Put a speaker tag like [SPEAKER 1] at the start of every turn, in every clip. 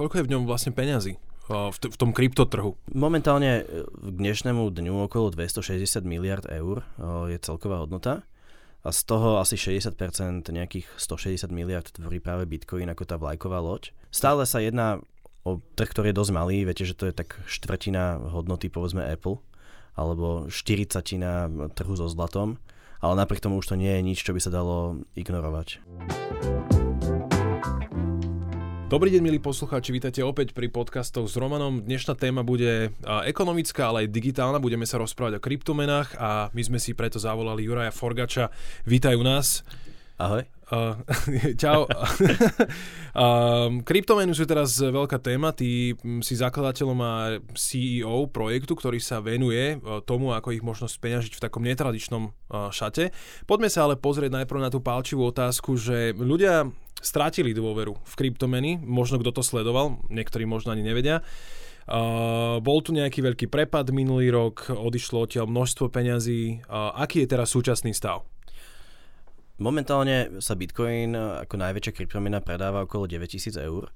[SPEAKER 1] koľko je v ňom vlastne peňazí? v, t- v tom kryptotrhu?
[SPEAKER 2] Momentálne k dnešnému dňu okolo 260 miliard eur je celková hodnota a z toho asi 60%, nejakých 160 miliard tvorí práve Bitcoin ako tá vlajková loď. Stále sa jedná o trh, ktorý je dosť malý, viete, že to je tak štvrtina hodnoty povedzme Apple alebo 40 trhu so zlatom, ale napriek tomu už to nie je nič, čo by sa dalo ignorovať.
[SPEAKER 1] Dobrý deň, milí poslucháči, vítajte opäť pri podcastoch s Romanom. Dnešná téma bude ekonomická, ale aj digitálna. Budeme sa rozprávať o kryptomenách a my sme si preto zavolali Juraja Forgača. Vítaj u nás.
[SPEAKER 2] Ahoj. Uh,
[SPEAKER 1] čau. uh, kryptomeny sú teraz veľká téma. Ty si zakladateľom a CEO projektu, ktorý sa venuje tomu, ako ich možno speňažiť v takom netradičnom uh, šate. Poďme sa ale pozrieť najprv na tú pálčivú otázku, že ľudia strátili dôveru v kryptomeny, možno kto to sledoval, niektorí možno ani nevedia. Uh, bol tu nejaký veľký prepad minulý rok, odišlo odtiaľ množstvo peňazí. Uh, aký je teraz súčasný stav?
[SPEAKER 2] Momentálne sa Bitcoin ako najväčšia kryptomena predáva okolo 9000 eur.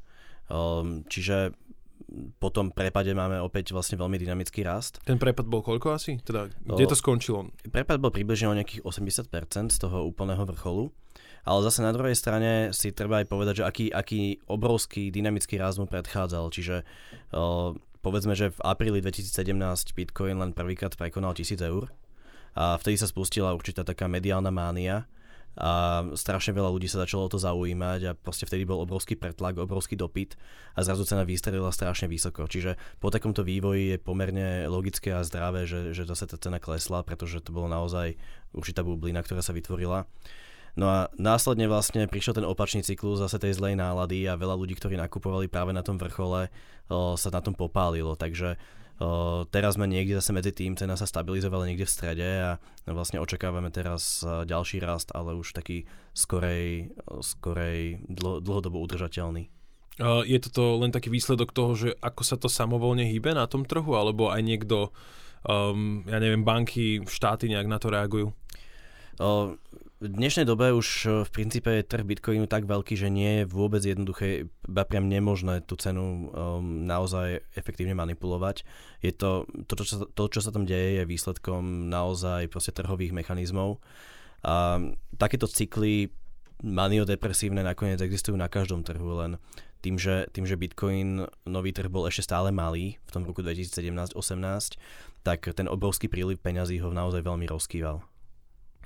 [SPEAKER 2] Um, čiže po tom prepade máme opäť vlastne veľmi dynamický rast.
[SPEAKER 1] Ten prepad bol koľko asi? Teda, kde to skončilo?
[SPEAKER 2] Prepad bol približne o nejakých 80% z toho úplného vrcholu. Ale zase na druhej strane si treba aj povedať, že aký, aký obrovský dynamický rast mu predchádzal. Čiže uh, povedzme, že v apríli 2017 Bitcoin len prvýkrát prekonal 1000 eur a vtedy sa spustila určitá taká mediálna mánia a strašne veľa ľudí sa začalo o to zaujímať a proste vtedy bol obrovský pretlak, obrovský dopyt a zrazu cena vystrelila strašne vysoko. Čiže po takomto vývoji je pomerne logické a zdravé, že, že zase tá cena klesla, pretože to bolo naozaj určitá bublina, ktorá sa vytvorila. No a následne vlastne prišiel ten opačný cyklus zase tej zlej nálady a veľa ľudí, ktorí nakupovali práve na tom vrchole, sa na tom popálilo. Takže teraz sme niekde zase medzi tým, cena sa stabilizovala niekde v strede a vlastne očakávame teraz ďalší rast, ale už taký skorej, skorej dlho, dlhodobo udržateľný.
[SPEAKER 1] Je toto len taký výsledok toho, že ako sa to samovolne hýbe na tom trhu, alebo aj niekto, um, ja neviem, banky, štáty nejak na to reagujú?
[SPEAKER 2] V dnešnej dobe už e, v princípe je trh Bitcoinu tak veľký, že nie je vôbec jednoduché, iba priam nemožné tú cenu um, naozaj efektívne manipulovať. Je to, to, čo sa, to, čo sa tam deje, je výsledkom naozaj proste trhových mechanizmov. A takéto cykly maniodepresívne nakoniec existujú na každom trhu, len tým, že, tým, že Bitcoin, nový trh bol ešte stále malý v tom roku 2017-18, tak ten obrovský príliv peňazí ho naozaj veľmi rozkýval.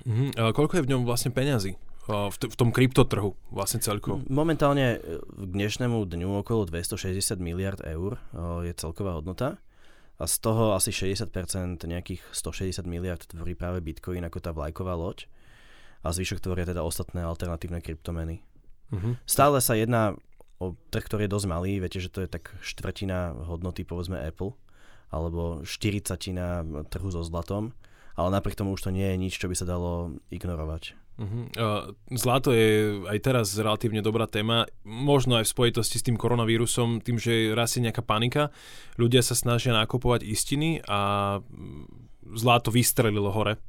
[SPEAKER 1] Mm-hmm. A koľko je v ňom vlastne peňazí? V, t- v tom kryptotrhu vlastne celkovo?
[SPEAKER 2] Momentálne e, k dnešnému dňu okolo 260 miliard eur je celková hodnota a z toho asi 60%, nejakých 160 miliard tvorí práve Bitcoin ako tá vlajková loď a zvyšok tvoria teda ostatné alternatívne kryptomeny. Uh-huh. Stále sa jedná o trh, ktorý je dosť malý, viete, že to je tak štvrtina hodnoty povedzme Apple alebo 40 trhu so zlatom ale napriek tomu už to nie je nič, čo by sa dalo ignorovať.
[SPEAKER 1] Uh-huh. Uh, zlato je aj teraz relatívne dobrá téma, možno aj v spojitosti s tým koronavírusom, tým, že rastie nejaká panika. Ľudia sa snažia nakupovať istiny a zlato vystrelilo hore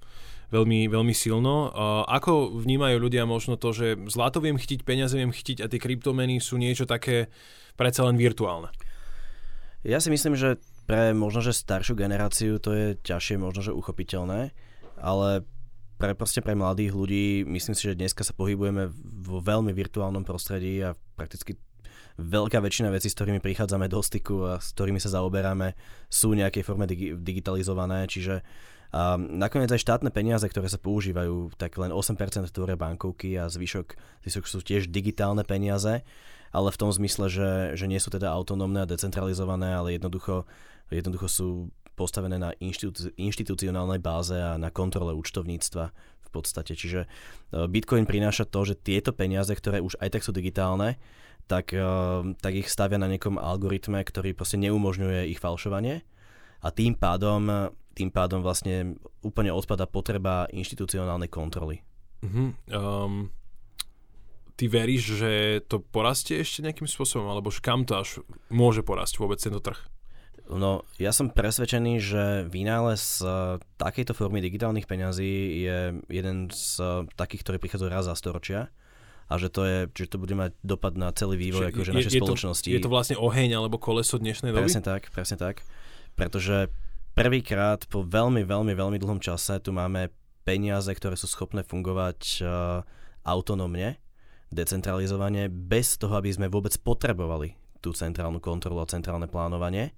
[SPEAKER 1] veľmi, veľmi silno. Ako vnímajú ľudia možno to, že zlato viem chytiť, peniaze viem chytiť a tie kryptomeny sú niečo také predsa len virtuálne?
[SPEAKER 2] Ja si myslím, že pre možno, že staršiu generáciu to je ťažšie možno, že uchopiteľné, ale pre, proste pre mladých ľudí myslím si, že dneska sa pohybujeme vo veľmi virtuálnom prostredí a prakticky veľká väčšina vecí, s ktorými prichádzame do styku a s ktorými sa zaoberáme, sú v nejakej forme digi- digitalizované, čiže a nakoniec aj štátne peniaze, ktoré sa používajú, tak len 8% tvoria bankovky a zvyšok, zvyšok sú tiež digitálne peniaze, ale v tom zmysle, že, že nie sú teda autonómne a decentralizované, ale jednoducho jednoducho sú postavené na inštitú, inštitucionálnej báze a na kontrole účtovníctva v podstate. Čiže e, Bitcoin prináša to, že tieto peniaze, ktoré už aj tak sú digitálne, tak, e, tak ich stavia na nejakom algoritme, ktorý proste neumožňuje ich falšovanie a tým pádom, tým pádom vlastne úplne odpada potreba inštitucionálnej kontroly.
[SPEAKER 1] Uh-huh. Um, ty veríš, že to porastie ešte nejakým spôsobom, alebo kam to až môže porasť vôbec tento trh?
[SPEAKER 2] No, ja som presvedčený, že vynález uh, takejto formy digitálnych peňazí je jeden z uh, takých, ktorý prichádza raz za storočia a že to, je, že to bude mať dopad na celý vývoj akože našej
[SPEAKER 1] je
[SPEAKER 2] spoločnosti.
[SPEAKER 1] To, je to vlastne oheň alebo koleso dnešnej doby?
[SPEAKER 2] Presne tak, presne tak. Pretože prvýkrát po veľmi, veľmi, veľmi dlhom čase tu máme peniaze, ktoré sú schopné fungovať uh, autonómne, decentralizovane, bez toho, aby sme vôbec potrebovali tú centrálnu kontrolu a centrálne plánovanie.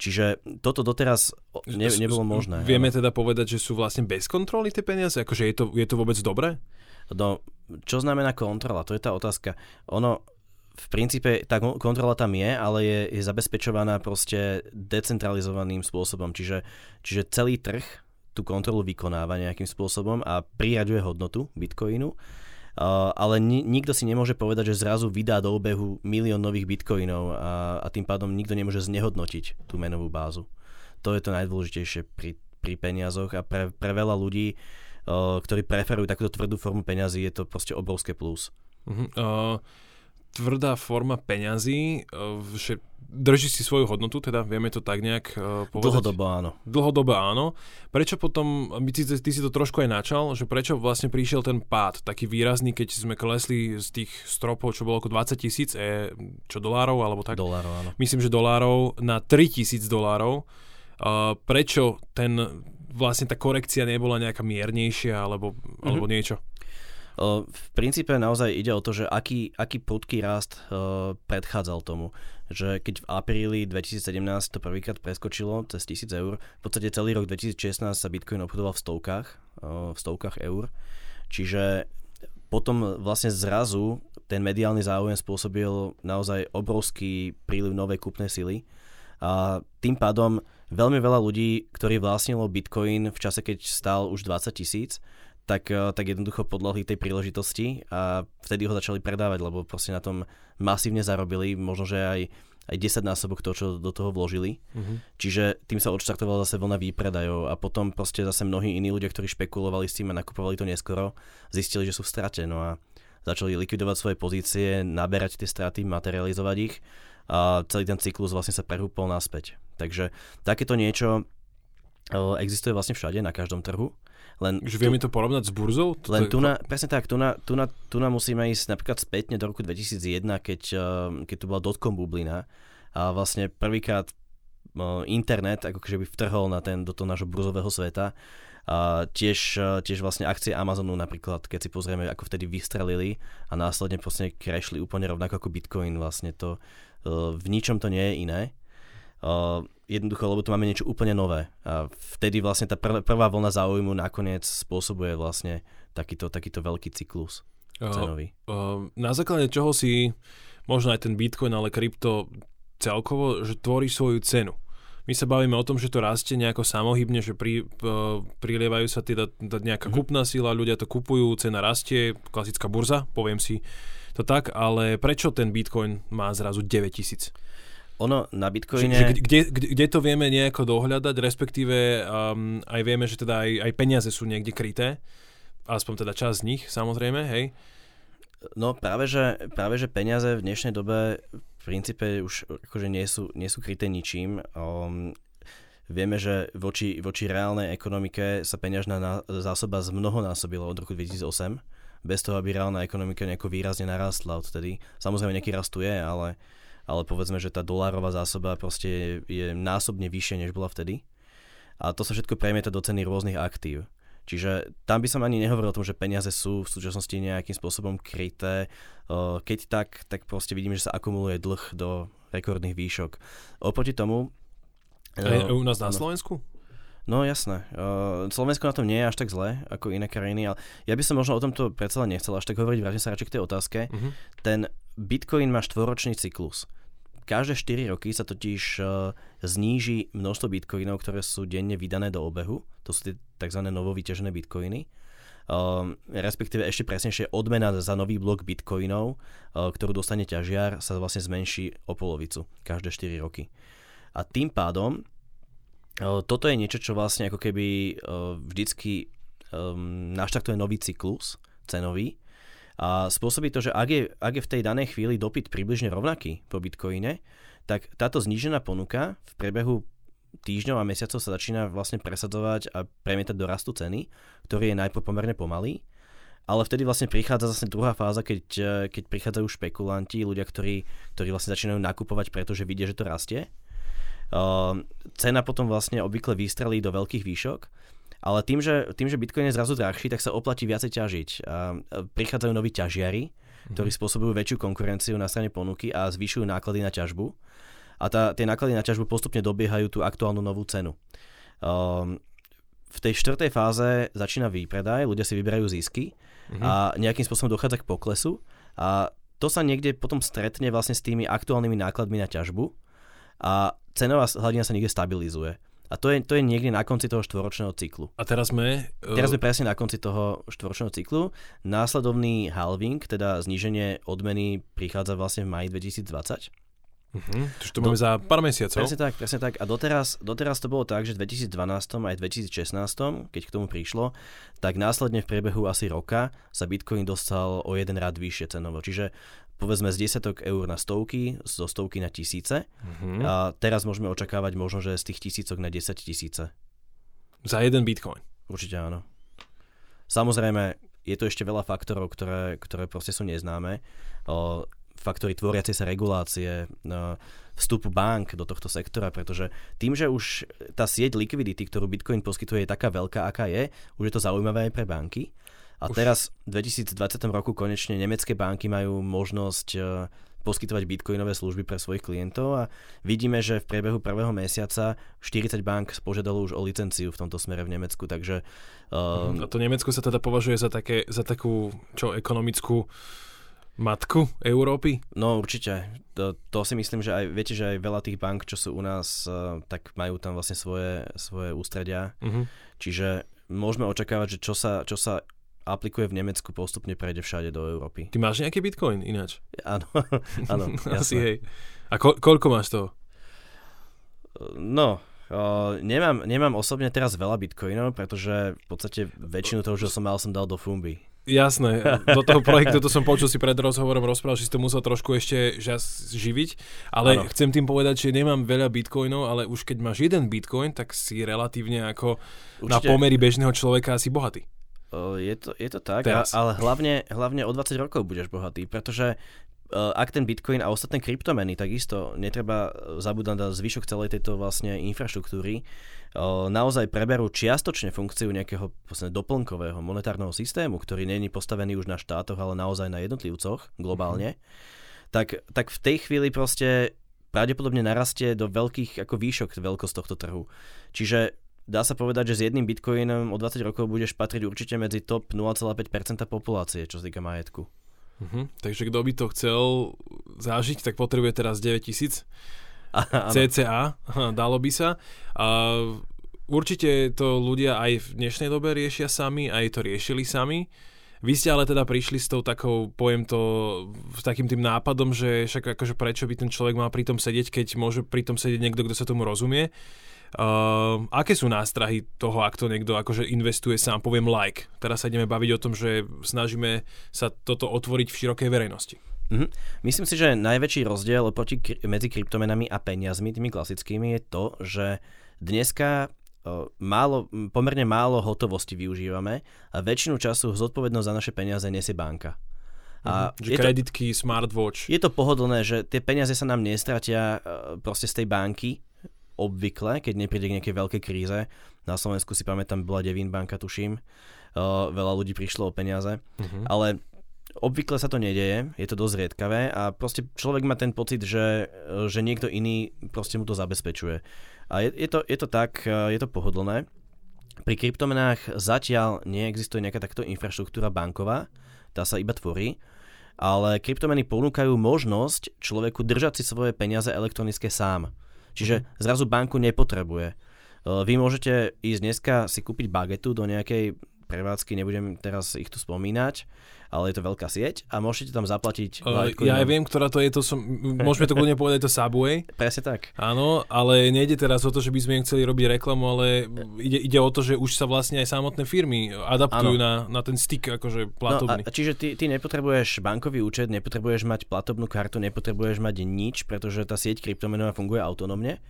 [SPEAKER 2] Čiže toto doteraz ne, nebolo možné.
[SPEAKER 1] Vieme ale... teda povedať, že sú vlastne bez kontroly tie peniaze? Akože je to, je to vôbec dobré?
[SPEAKER 2] No, čo znamená kontrola? To je tá otázka. Ono, v princípe tá kontrola tam je, ale je, je zabezpečovaná proste decentralizovaným spôsobom. Čiže, čiže celý trh tú kontrolu vykonáva nejakým spôsobom a priraďuje hodnotu bitcoinu. Uh, ale ni- nikto si nemôže povedať, že zrazu vydá do obehu milión nových bitcoinov a, a tým pádom nikto nemôže znehodnotiť tú menovú bázu. To je to najdôležitejšie pri, pri peniazoch a pre, pre veľa ľudí ktorí preferujú takúto tvrdú formu peňazí, je to proste obrovské plus.
[SPEAKER 1] Uh-huh. Uh, tvrdá forma peňazí, uh, že drží si svoju hodnotu, teda vieme to tak nejak uh, povedať?
[SPEAKER 2] Dlhodobo áno.
[SPEAKER 1] Dlhodobo áno. Prečo potom, ty, ty si to trošku aj načal, že prečo vlastne prišiel ten pád taký výrazný, keď sme klesli z tých stropov, čo bolo ako 20 tisíc, e, čo dolárov, alebo tak?
[SPEAKER 2] Dolárov, áno.
[SPEAKER 1] Myslím, že dolárov na 3 tisíc dolárov. Uh, prečo ten vlastne tá korekcia nebola nejaká miernejšia alebo, mm-hmm. alebo niečo?
[SPEAKER 2] V princípe naozaj ide o to, že aký, aký prudký rast predchádzal tomu. Že keď v apríli 2017 to prvýkrát preskočilo cez 1000 eur, v podstate celý rok 2016 sa Bitcoin obchodoval v stovkách, v stovkách eur. Čiže potom vlastne zrazu ten mediálny záujem spôsobil naozaj obrovský príliv novej kúpnej sily a tým pádom veľmi veľa ľudí, ktorí vlastnilo Bitcoin v čase, keď stál už 20 tisíc, tak, eh, tak jednoducho podľahli tej príležitosti a vtedy ho začali predávať, lebo proste na tom masívne zarobili, možno že aj, aj 10 násobok toho, čo do toho vložili. Uh-huh. Čiže tým sa odštartovala zase vlna výpredajov a potom proste zase mnohí iní ľudia, ktorí špekulovali s tým a nakupovali to neskoro, zistili, že sú v strate. No a začali likvidovať svoje pozície, naberať tie straty, materializovať ich a celý ten cyklus vlastne sa prehúpol naspäť. Takže takéto niečo existuje vlastne všade, na každom trhu.
[SPEAKER 1] Len Že vieme to porovnať s burzou?
[SPEAKER 2] Len tu na, presne tak, tu na, tu, na, tu na musíme ísť napríklad spätne do roku 2001, keď, keď tu bola dotcom bublina a vlastne prvýkrát internet ako keby vtrhol na ten, do toho nášho burzového sveta. A tiež, tiež vlastne akcie Amazonu napríklad, keď si pozrieme, ako vtedy vystrelili a následne proste krešli úplne rovnako ako Bitcoin, vlastne to v ničom to nie je iné. Uh, jednoducho, lebo tu máme niečo úplne nové. A vtedy vlastne tá prv, prvá vlna záujmu nakoniec spôsobuje vlastne takýto, takýto veľký cyklus cenový. Uh,
[SPEAKER 1] uh, na základe čoho si možno aj ten Bitcoin, ale krypto celkovo, že tvorí svoju cenu. My sa bavíme o tom, že to rastie nejako samohybne, že pri, uh, prilievajú sa teda nejaká mm-hmm. kupná sila, ľudia to kupujú, cena rastie, klasická burza, poviem si to tak, ale prečo ten Bitcoin má zrazu 9000?
[SPEAKER 2] Ono na Bitcoine...
[SPEAKER 1] Že, že kde, kde, kde to vieme nejako dohľadať, respektíve um, aj vieme, že teda aj, aj peniaze sú niekde kryté, aspoň teda časť z nich, samozrejme, hej?
[SPEAKER 2] No práve že, práve, že peniaze v dnešnej dobe v princípe už akože nie sú, nie sú kryté ničím. Um, vieme, že voči, voči reálnej ekonomike sa peňažná zásoba zmnohonásobila od roku 2008, bez toho, aby reálna ekonomika nejako výrazne narastla odtedy. Samozrejme, nejaký rast tu je, ale ale povedzme, že tá dolárová zásoba proste je, je násobne vyššia, než bola vtedy. A to sa všetko premieta do ceny rôznych aktív. Čiže tam by som ani nehovoril o tom, že peniaze sú v súčasnosti nejakým spôsobom kryté. Keď tak, tak proste vidíme, že sa akumuluje dlh do rekordných výšok. Oproti tomu...
[SPEAKER 1] A u nás na Slovensku?
[SPEAKER 2] No jasné. Slovensko na tom nie je až tak zle ako iné krajiny, ale ja by som možno o tomto predsa nechcel až tak hovoriť, vrátim sa radšej k tej otázke. Uh-huh. Ten Bitcoin má štvoročný cyklus. Každé 4 roky sa totiž uh, zníži množstvo bitcoinov, ktoré sú denne vydané do obehu. To sú tie tzv. novovyťažené bitcoiny. Uh, respektíve ešte presnejšie odmena za nový blok bitcoinov, uh, ktorú dostane ťažiar, sa vlastne zmenší o polovicu každé 4 roky. A tým pádom uh, toto je niečo, čo vlastne ako keby vždycky naštartuje nový cyklus cenový, a spôsobí to, že ak je, ak je v tej danej chvíli dopyt približne rovnaký po bitcoine, tak táto znížená ponuka v priebehu týždňov a mesiacov sa začína vlastne presadzovať a premietať do rastu ceny, ktorý je najprv pomerne pomalý ale vtedy vlastne prichádza zase druhá fáza, keď, keď prichádzajú špekulanti, ľudia, ktorí, ktorí vlastne začínajú nakupovať, pretože vidia, že to rastie. Uh, cena potom vlastne obvykle vystrelí do veľkých výšok, ale tým že, tým, že Bitcoin je zrazu drahší, tak sa oplatí viacej ťažiť. A prichádzajú noví ťažiari, ktorí mhm. spôsobujú väčšiu konkurenciu na strane ponuky a zvyšujú náklady na ťažbu. A tá, tie náklady na ťažbu postupne dobiehajú tú aktuálnu novú cenu. Um, v tej štvrtej fáze začína výpredaj, ľudia si vyberajú zisky mm-hmm. a nejakým spôsobom dochádza k poklesu a to sa niekde potom stretne vlastne s tými aktuálnymi nákladmi na ťažbu a cenová hladina sa niekde stabilizuje. A to je, to je niekde na konci toho štvoročného cyklu.
[SPEAKER 1] A teraz sme...
[SPEAKER 2] Uh... Teraz sme presne na konci toho štvoročného cyklu. Následovný halving, teda zníženie odmeny, prichádza vlastne v maji 2020.
[SPEAKER 1] Uh-huh. to máme za pár mesiacov.
[SPEAKER 2] Presne tak, presne tak. A doteraz, doteraz to bolo tak, že v 2012 aj 2016, keď k tomu prišlo, tak následne v priebehu asi roka sa Bitcoin dostal o jeden rád vyššie cenovo. Čiže povedzme z desiatok eur na stovky, zo stovky na tisíce. Uh-huh. A teraz môžeme očakávať možno, že z tých tisícok na 10 tisíce.
[SPEAKER 1] Za jeden Bitcoin?
[SPEAKER 2] Určite áno. Samozrejme, je to ešte veľa faktorov, ktoré, ktoré proste sú neznáme. O, faktory tvoriacej sa regulácie, vstupu bank do tohto sektora, pretože tým, že už tá sieť likvidity, ktorú Bitcoin poskytuje, je taká veľká, aká je, už je to zaujímavé aj pre banky. A už... teraz v 2020 roku konečne nemecké banky majú možnosť e, poskytovať bitcoinové služby pre svojich klientov a vidíme, že v priebehu prvého mesiaca 40 bank požiadalo už o licenciu v tomto smere v Nemecku, takže...
[SPEAKER 1] Um... A to Nemecko sa teda považuje za, také, za takú čo, ekonomickú matku Európy?
[SPEAKER 2] No určite. To, to si myslím, že aj viete, že aj veľa tých bank, čo sú u nás, uh, tak majú tam vlastne svoje, svoje ústredia. Uh-huh. Čiže môžeme očakávať, že čo sa, čo sa aplikuje v Nemecku, postupne prejde všade do Európy.
[SPEAKER 1] Ty máš nejaký bitcoin ináč?
[SPEAKER 2] Áno, áno.
[SPEAKER 1] Asi hej. A ko- koľko máš toho?
[SPEAKER 2] No, Uh, nemám, nemám osobne teraz veľa bitcoinov, pretože v podstate väčšinu toho, čo som mal, som dal do Fumby.
[SPEAKER 1] Jasné, do toho projektu, to som počul si pred rozhovorom rozprával, že si to musel trošku ešte živiť, ale ano. chcem tým povedať, že nemám veľa bitcoinov, ale už keď máš jeden bitcoin, tak si relatívne ako Určite. na pomery bežného človeka asi bohatý.
[SPEAKER 2] Je to, je to tak, Teraz. ale hlavne, hlavne o 20 rokov budeš bohatý, pretože ak ten Bitcoin a ostatné kryptomeny, takisto netreba zabúdať na zvyšok celej tejto vlastne infraštruktúry, naozaj preberú čiastočne funkciu nejakého vlastne doplnkového monetárneho systému, ktorý není postavený už na štátoch, ale naozaj na jednotlivcoch globálne, mm-hmm. tak, tak v tej chvíli proste pravdepodobne narastie do veľkých ako výšok veľkosť tohto trhu. Čiže dá sa povedať, že s jedným bitcoinom o 20 rokov budeš patriť určite medzi top 0,5% populácie, čo sa týka majetku.
[SPEAKER 1] Uh-huh. Takže kto by to chcel zažiť, tak potrebuje teraz 9000 CCA, dalo by sa. A určite to ľudia aj v dnešnej dobe riešia sami, aj to riešili sami. Vy ste ale teda prišli s tou takou, poviem to, s takým tým nápadom, že však akože prečo by ten človek mal pri tom sedieť, keď môže pri tom sedieť niekto, kto sa tomu rozumie. Uh, aké sú nástrahy toho, ak to niekto akože investuje sám, poviem like. Teraz sa ideme baviť o tom, že snažíme sa toto otvoriť v širokej verejnosti.
[SPEAKER 2] Mm-hmm. Myslím si, že najväčší rozdiel proti, medzi kryptomenami a peniazmi, tými klasickými, je to, že dneska málo, pomerne málo hotovosti využívame a väčšinu času zodpovednosť za naše peniaze nesie banka.
[SPEAKER 1] A mm, že kreditky, to, smartwatch.
[SPEAKER 2] Je to pohodlné, že tie peniaze sa nám nestratia proste z tej banky, obvykle, keď nepríde k nejakej veľkej kríze. Na Slovensku si pamätám, bola Devin banka, tuším. Uh, veľa ľudí prišlo o peniaze. Uh-huh. Ale obvykle sa to nedeje, je to dosť riedkavé a proste človek má ten pocit, že, že niekto iný proste mu to zabezpečuje. A je, je, to, je to tak, je to pohodlné. Pri kryptomenách zatiaľ neexistuje nejaká takto infraštruktúra banková, tá sa iba tvorí, ale kryptomeny ponúkajú možnosť človeku držať si svoje peniaze elektronické sám. Čiže zrazu banku nepotrebuje. Vy môžete ísť dneska si kúpiť bagetu do nejakej prevádzky, nebudem teraz ich tu spomínať, ale je to veľká sieť a môžete tam zaplatiť.
[SPEAKER 1] Uh, ja aj viem, ktorá to je, to som, môžeme to kľudne povedať, to Subway.
[SPEAKER 2] Presne tak.
[SPEAKER 1] Áno, ale nejde teraz o to, že by sme im chceli robiť reklamu, ale ide, ide o to, že už sa vlastne aj samotné firmy adaptujú na, na ten styk akože platobný.
[SPEAKER 2] No a, čiže ty, ty nepotrebuješ bankový účet, nepotrebuješ mať platobnú kartu, nepotrebuješ mať nič, pretože tá sieť kryptomenová funguje autonómne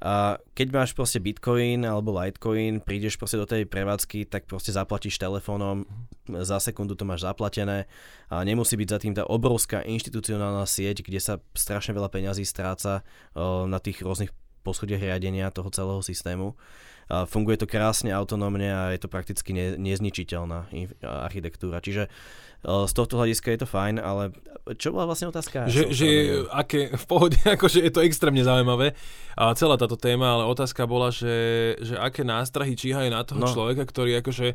[SPEAKER 2] A keď máš proste Bitcoin alebo Litecoin, prídeš proste do tej prevádzky, tak proste zaplatíš telefónom, za sekundu to máš zaplatené a nemusí byť za tým tá obrovská inštitucionálna sieť, kde sa strašne veľa peňazí stráca na tých rôznych poschodiach riadenia toho celého systému. A funguje to krásne, autonómne a je to prakticky ne, nezničiteľná architektúra. Čiže z tohto hľadiska je to fajn, ale čo bola vlastne otázka?
[SPEAKER 1] Že, že aké, v pohode, akože je to extrémne zaujímavé a celá táto téma, ale otázka bola, že, že aké nástrahy číhajú na toho no. človeka, ktorý akože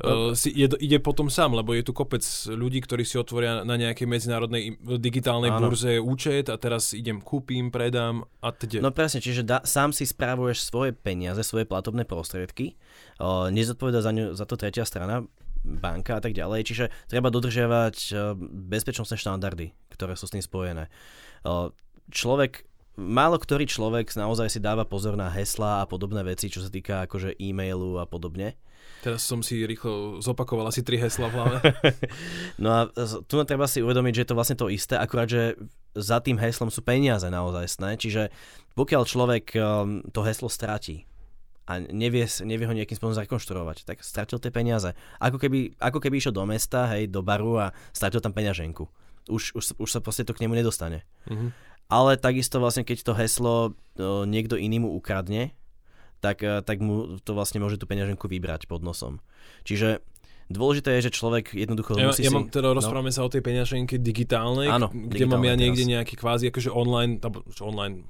[SPEAKER 1] uh, si je, ide potom sám, lebo je tu kopec ľudí, ktorí si otvoria na nejakej medzinárodnej digitálnej Áno. burze účet a teraz idem, kúpim, predám a teda.
[SPEAKER 2] No presne, čiže da, sám si správuješ svoje peniaze, svoje platobné prostriedky, uh, nezodpoveda za, ňu, za to tretia strana, banka a tak ďalej, čiže treba dodržiavať uh, bezpečnostné štandardy, ktoré sú s tým spojené. Človek málo ktorý človek naozaj si dáva pozor na hesla a podobné veci, čo sa týka akože e-mailu a podobne.
[SPEAKER 1] Teraz som si rýchlo zopakoval asi tri hesla v hlave.
[SPEAKER 2] no a tu treba si uvedomiť, že je to vlastne to isté, akurát, že za tým heslom sú peniaze naozaj. Čiže pokiaľ človek um, to heslo stratí a nevie, nevie ho nejakým spôsobom zrekonštruovať, tak stratil tie peniaze. Ako keby, ako keby išiel do mesta, hej, do baru a stratil tam peňaženku. Už, už, už sa proste to k nemu nedostane. Mm-hmm. Ale takisto vlastne, keď to heslo niekto iný mu ukradne, tak, eh, tak mu to vlastne môže tú peňaženku vybrať pod nosom. Čiže Dôležité je, že človek jednoducho
[SPEAKER 1] ja,
[SPEAKER 2] musí
[SPEAKER 1] ja mám, teda rozprávame no. sa o tej peňaženke digitálnej, Áno, kde digitálne mám ja niekde teraz. nejaký kvázi, akože online, online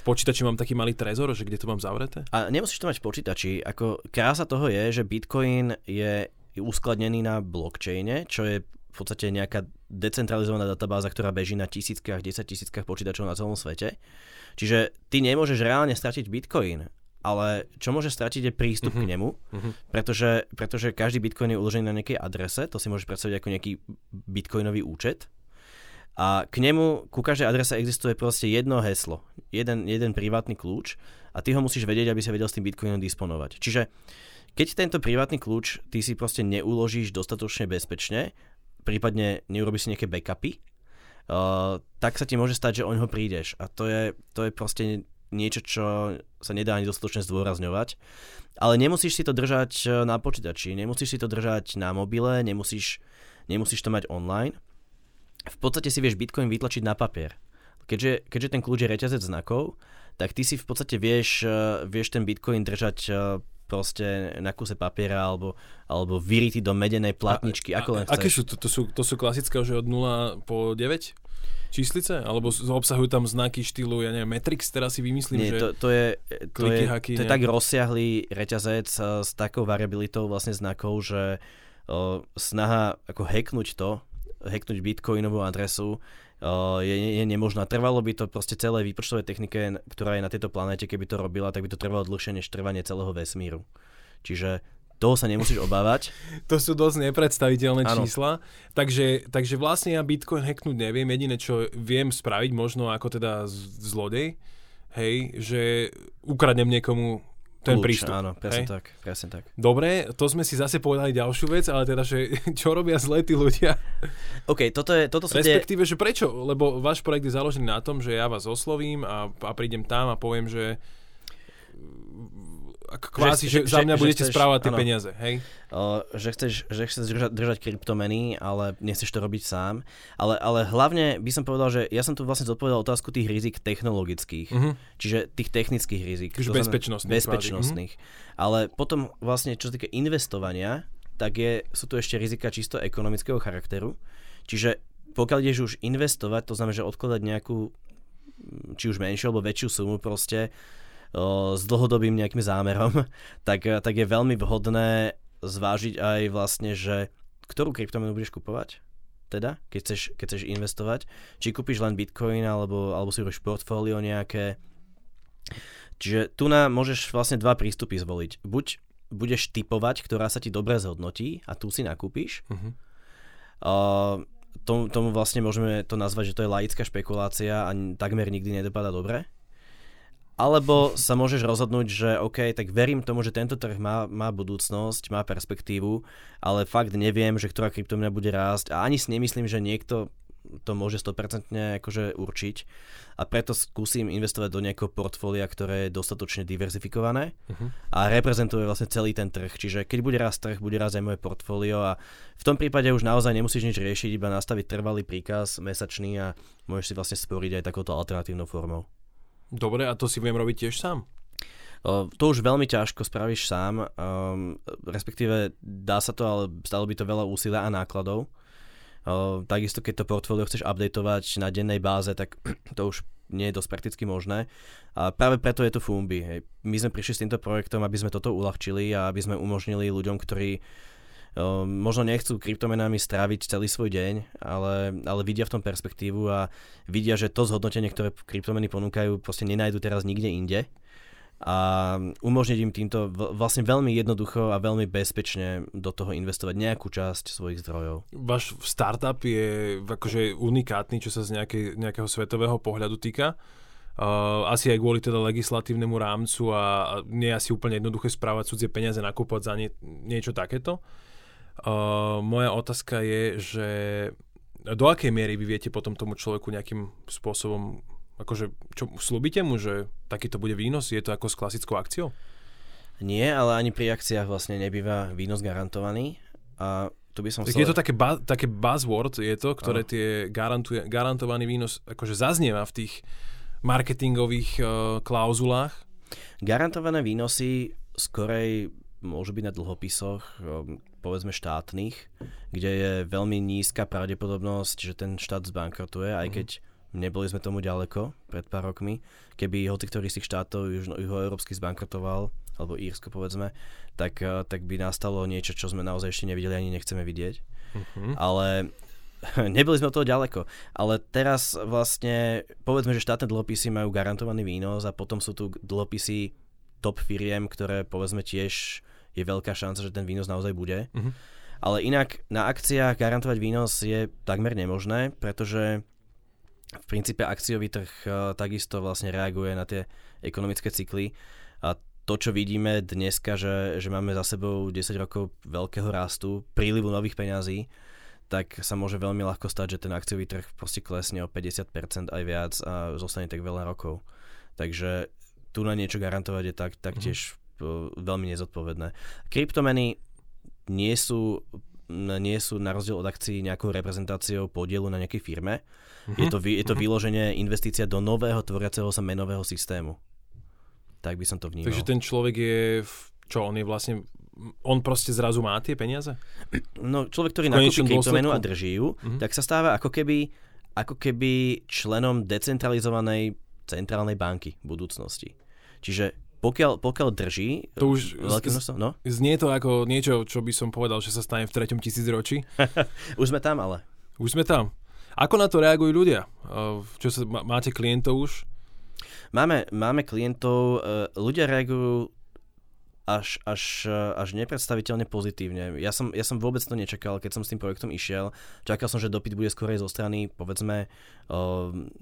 [SPEAKER 1] v počítači mám taký malý trezor, že kde to mám zavreté?
[SPEAKER 2] A nemusíš to mať v počítači. Ako krása toho je, že Bitcoin je uskladnený na blockchaine, čo je v podstate nejaká decentralizovaná databáza, ktorá beží na tisíckach, 10 tisíckach počítačov na celom svete. Čiže ty nemôžeš reálne stratiť Bitcoin, ale čo môže stratiť je prístup uh-huh. k nemu, uh-huh. pretože, pretože každý bitcoin je uložený na nejakej adrese, to si môžeš predstaviť ako nejaký bitcoinový účet a k nemu, ku každej adrese existuje proste jedno heslo, jeden, jeden privátny kľúč a ty ho musíš vedieť, aby sa vedel s tým bitcoinom disponovať. Čiže keď tento privátny kľúč ty si proste neuložíš dostatočne bezpečne, prípadne neurobiš si nejaké backupy, uh, tak sa ti môže stať, že o ňo prídeš. A to je, to je proste niečo, čo sa nedá ani dostatočne zdôrazňovať. Ale nemusíš si to držať e, na počítači, nemusíš si to držať na mobile, nemusíš, nemusíš to mať online. V podstate si vieš Bitcoin vytlačiť na papier. Keďže, keďže ten kľúč je reťazec znakov, tak ty si v podstate vieš, e, vieš ten Bitcoin držať e, proste na kuse papiera alebo, alebo vyritý do medenej platničky, a, ako len chceš.
[SPEAKER 1] Aké sú to? To sú, to sú klasické, že od 0 po 9? číslice? Alebo obsahujú tam znaky štýlu, ja neviem, Matrix, teraz si vymyslím,
[SPEAKER 2] Nie,
[SPEAKER 1] že...
[SPEAKER 2] to, to je, to je, haky, to je tak rozsiahlý reťazec s takou variabilitou vlastne znakov, že o, snaha ako hacknúť to, hacknúť bitcoinovú adresu je, je nemožná. Trvalo by to proste celé výpočtové technike, ktorá je na tejto planéte, keby to robila, tak by to trvalo dlhšie než trvanie celého vesmíru. Čiže toho sa nemusíš obávať.
[SPEAKER 1] to sú dosť nepredstaviteľné ano. čísla. Takže, takže vlastne ja Bitcoin hacknúť neviem. Jediné, čo viem spraviť, možno ako teda zlodej, hej, že ukradnem niekomu ten Kľúč, prístup.
[SPEAKER 2] Áno, presne tak, presne tak.
[SPEAKER 1] Dobre, to sme si zase povedali ďalšiu vec, ale teda, že čo robia zle tí ľudia?
[SPEAKER 2] OK, toto je, toto sa
[SPEAKER 1] Respektíve, že prečo? Lebo váš projekt je založený na tom, že ja vás oslovím a, a prídem tam a poviem, že ako kvázi, že, že, že za mňa že budete chceš, správať tie ano, peniaze, hej?
[SPEAKER 2] Uh, že chceš, že chceš držať, držať kryptomeny, ale nechceš to robiť sám. Ale, ale hlavne by som povedal, že ja som tu vlastne zodpovedal otázku tých rizik technologických, uh-huh. čiže tých technických rizik.
[SPEAKER 1] Čiže bezpečnostných.
[SPEAKER 2] Bezpečnostných. Uh-huh. Ale potom vlastne, čo sa týka investovania, tak je, sú tu ešte rizika čisto ekonomického charakteru. Čiže pokiaľ ideš už investovať, to znamená, že odkladať nejakú či už menšiu alebo väčšiu sumu proste, s dlhodobým nejakým zámerom, tak, tak je veľmi vhodné zvážiť aj vlastne, že ktorú kryptomenu budeš kupovať, teda, keď chceš, keď chceš investovať, či kúpiš len Bitcoin, alebo, alebo si robíš portfólio nejaké. Čiže tu nám môžeš vlastne dva prístupy zvoliť. Buď budeš typovať, ktorá sa ti dobre zhodnotí a tu si nakúpiš. Uh-huh. Uh, tomu, tomu vlastne môžeme to nazvať, že to je laická špekulácia a takmer nikdy nedopadá dobre. Alebo sa môžeš rozhodnúť, že OK, tak verím tomu, že tento trh má, má budúcnosť, má perspektívu, ale fakt neviem, že ktorá kryptomena bude rásť a ani si nemyslím, že niekto to môže 100% akože určiť a preto skúsim investovať do nejakého portfólia, ktoré je dostatočne diverzifikované uh-huh. a reprezentuje vlastne celý ten trh. Čiže keď bude raz trh, bude raz aj moje portfólio a v tom prípade už naozaj nemusíš nič riešiť, iba nastaviť trvalý príkaz mesačný a môžeš si vlastne sporiť aj takouto alternatívnou formou.
[SPEAKER 1] Dobre, a to si viem robiť tiež sám?
[SPEAKER 2] To už veľmi ťažko spravíš sám, um, respektíve dá sa to, ale stalo by to veľa úsilia a nákladov. Uh, takisto keď to portfólio chceš updateovať na dennej báze, tak to už nie je dosť prakticky možné. A práve preto je to Fumbi. My sme prišli s týmto projektom, aby sme toto uľahčili a aby sme umožnili ľuďom, ktorí možno nechcú kryptomenami stráviť celý svoj deň, ale, ale vidia v tom perspektívu a vidia, že to zhodnotenie, ktoré kryptomeny ponúkajú, proste nenajdu teraz nikde inde a umožniť im týmto vlastne veľmi jednoducho a veľmi bezpečne do toho investovať nejakú časť svojich zdrojov.
[SPEAKER 1] Váš startup je akože unikátny, čo sa z nejakej, nejakého svetového pohľadu týka. Uh, asi aj kvôli teda legislatívnemu rámcu a, a nie je asi úplne jednoduché správať cudzie peniaze, nakúpať za nie, niečo takéto. Uh, moja otázka je, že do akej miery vy viete potom tomu človeku nejakým spôsobom Akože, čo, slúbite mu, že takýto bude výnos? Je to ako s klasickou akciou?
[SPEAKER 2] Nie, ale ani pri akciách vlastne nebýva výnos garantovaný. A tu by som
[SPEAKER 1] chcel... Je to také, ba- také buzzword, je to, ktoré tie garantuje, garantovaný výnos akože zaznieva v tých marketingových uh, klauzulách?
[SPEAKER 2] Garantované výnosy skorej môžu byť na dlhopisoch, um, povedzme štátnych, kde je veľmi nízka pravdepodobnosť, že ten štát zbankrotuje, aj mhm. keď Neboli sme tomu ďaleko pred pár rokmi. Keby hoci ktorý z tých štátov južno, juhoeurópsky zbankrotoval, alebo Írsko povedzme, tak, eh, tak by nastalo niečo, čo sme naozaj ešte nevideli ani nechceme vidieť. Uh-huh. Ale neboli sme od toho ďaleko. Ale teraz vlastne, povedzme, že štátne dlhopisy majú garantovaný výnos a potom sú tu dlhopisy top firiem, ktoré povedzme tiež je veľká šanca, že ten výnos naozaj bude. Uh-huh. Ale inak na akciách garantovať výnos je takmer nemožné, pretože v princípe akciový trh uh, takisto vlastne reaguje na tie ekonomické cykly a to, čo vidíme dneska, že, že máme za sebou 10 rokov veľkého rastu, prílivu nových peňazí, tak sa môže veľmi ľahko stať, že ten akciový trh proste klesne o 50% aj viac a zostane tak veľa rokov. Takže tu na niečo garantovať je tak, taktiež mm. Veľmi nezodpovedné. Kryptomeny nie sú, nie sú na rozdiel od akcií nejakou reprezentáciou podielu na nejakej firme, Uh-huh. Je to, je to uh-huh. vyloženie investícia do nového tvoriaceho sa menového systému. Tak by som to vnímal.
[SPEAKER 1] Takže ten človek je, v, čo on je vlastne, on proste zrazu má tie peniaze?
[SPEAKER 2] No človek, ktorý nakúpi kryptomenu a drží ju, uh-huh. tak sa stáva ako keby, ako keby členom decentralizovanej centrálnej banky v budúcnosti. Čiže pokiaľ, pokiaľ drží
[SPEAKER 1] to už veľké množstvo, no? Znie to ako niečo, čo by som povedal, že sa stane v treťom tisícročí.
[SPEAKER 2] už sme tam ale.
[SPEAKER 1] Už sme tam. Ako na to reagujú ľudia? Čo sa, máte klientov už?
[SPEAKER 2] Máme, máme klientov, e, ľudia reagujú až, až, až nepredstaviteľne pozitívne. Ja som, ja som vôbec to nečakal, keď som s tým projektom išiel. Čakal som, že dopyt bude skôr zo strany, povedzme,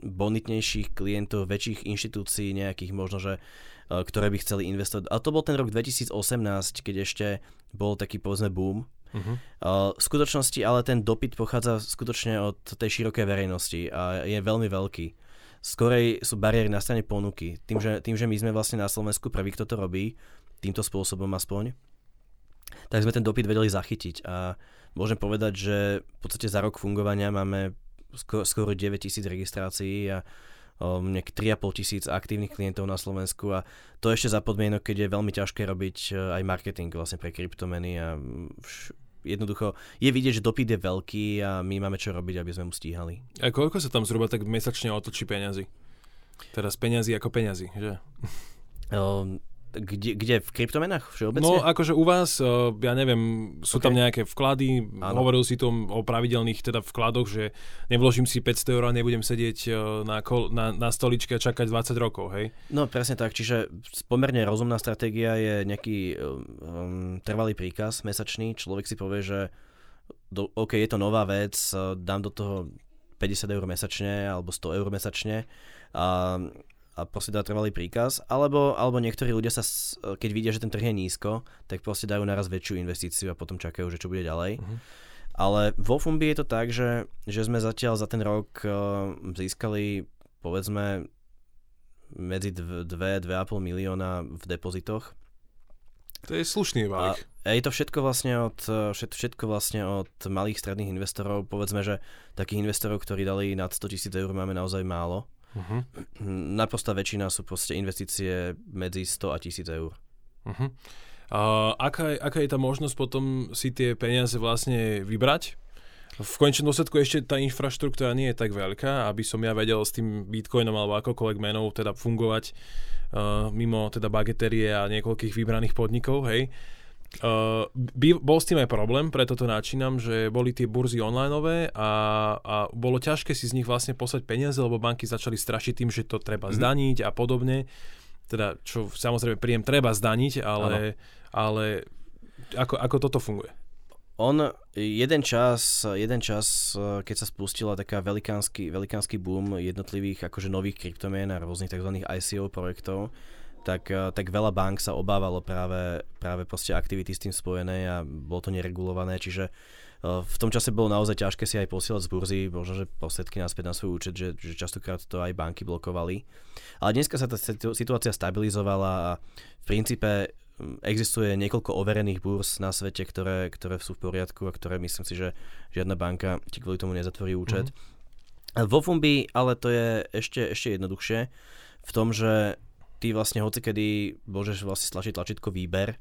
[SPEAKER 2] bonitnejších klientov, väčších inštitúcií, nejakých možno, že ktoré by chceli investovať. A to bol ten rok 2018, keď ešte bol taký, povedzme, boom Uh-huh. v skutočnosti ale ten dopyt pochádza skutočne od tej širokej verejnosti a je veľmi veľký. Skorej sú bariéry na strane ponuky. Tým že, tým, že my sme vlastne na Slovensku prví, kto to robí, týmto spôsobom aspoň, tak sme ten dopyt vedeli zachytiť a môžem povedať, že v podstate za rok fungovania máme skoro, skoro 9 tisíc registrácií a um, 3,5 tisíc aktívnych klientov na Slovensku a to ešte za podmienok, keď je veľmi ťažké robiť uh, aj marketing vlastne pre kryptomeny a vš- jednoducho je vidieť, že dopyt je veľký a my máme čo robiť, aby sme mu stíhali.
[SPEAKER 1] A koľko sa tam zhruba tak mesačne otočí peňazí? Teraz peňazí ako peňazí, že?
[SPEAKER 2] Um, kde, kde v kryptomenách všeobecne?
[SPEAKER 1] No akože u vás, uh, ja neviem, sú okay. tam nejaké vklady, ano. hovoril si tom o pravidelných teda vkladoch, že nevložím si 500 eur a nebudem sedieť uh, na, kol, na, na stoličke a čakať 20 rokov, hej?
[SPEAKER 2] No presne tak, čiže pomerne rozumná stratégia je nejaký um, trvalý príkaz mesačný, človek si povie, že do, OK, je to nová vec, dám do toho 50 eur mesačne alebo 100 eur mesačne a a proste dá trvalý príkaz, alebo, alebo niektorí ľudia sa, keď vidia, že ten trh je nízko, tak proste dajú naraz väčšiu investíciu a potom čakajú, že čo bude ďalej. Uh-huh. Ale vo Fumbi je to tak, že, že sme zatiaľ za ten rok uh, získali povedzme medzi 2-2,5 milióna v depozitoch.
[SPEAKER 1] To je slušný balík.
[SPEAKER 2] A je to všetko vlastne od, všetko vlastne od malých stredných investorov. Povedzme, že takých investorov, ktorí dali nad 100 tisíc eur, máme naozaj málo. Uh-huh. Naprosta väčšina sú proste investície medzi 100 a 1000 eur. Uh-huh.
[SPEAKER 1] Uh, aká, aká je tá možnosť potom si tie peniaze vlastne vybrať? V konečnom dôsledku ešte tá infraštruktúra nie je tak veľká, aby som ja vedel s tým bitcoinom alebo akokoľvek menou teda fungovať uh, mimo teda bageterie a niekoľkých vybraných podnikov, hej. Uh, by, bol s tým aj problém, preto to načínam, že boli tie burzy onlineové a, a bolo ťažké si z nich vlastne poslať peniaze, lebo banky začali strašiť tým, že to treba mm-hmm. zdaniť a podobne. Teda, čo samozrejme príjem treba zdaniť, ale, ale ako, ako toto funguje?
[SPEAKER 2] On jeden čas, jeden čas, keď sa spustila taká velikánsky, velikánsky boom jednotlivých akože nových kryptomien a rôznych tzv. ICO projektov, tak, tak veľa bank sa obávalo práve, práve proste aktivity s tým spojené a bolo to neregulované, čiže v tom čase bolo naozaj ťažké si aj posielať z burzy, možno, že posledky naspäť na svoj účet, že, že častokrát to aj banky blokovali. Ale dneska sa tá situácia stabilizovala a v princípe existuje niekoľko overených burs na svete, ktoré, ktoré sú v poriadku a ktoré myslím si, že žiadna banka ti kvôli tomu nezatvorí účet. Mm-hmm. Vo Fumbi ale to je ešte, ešte jednoduchšie v tom, že ty vlastne hocikedy môžeš vlastne stlačiť tlačítko výber,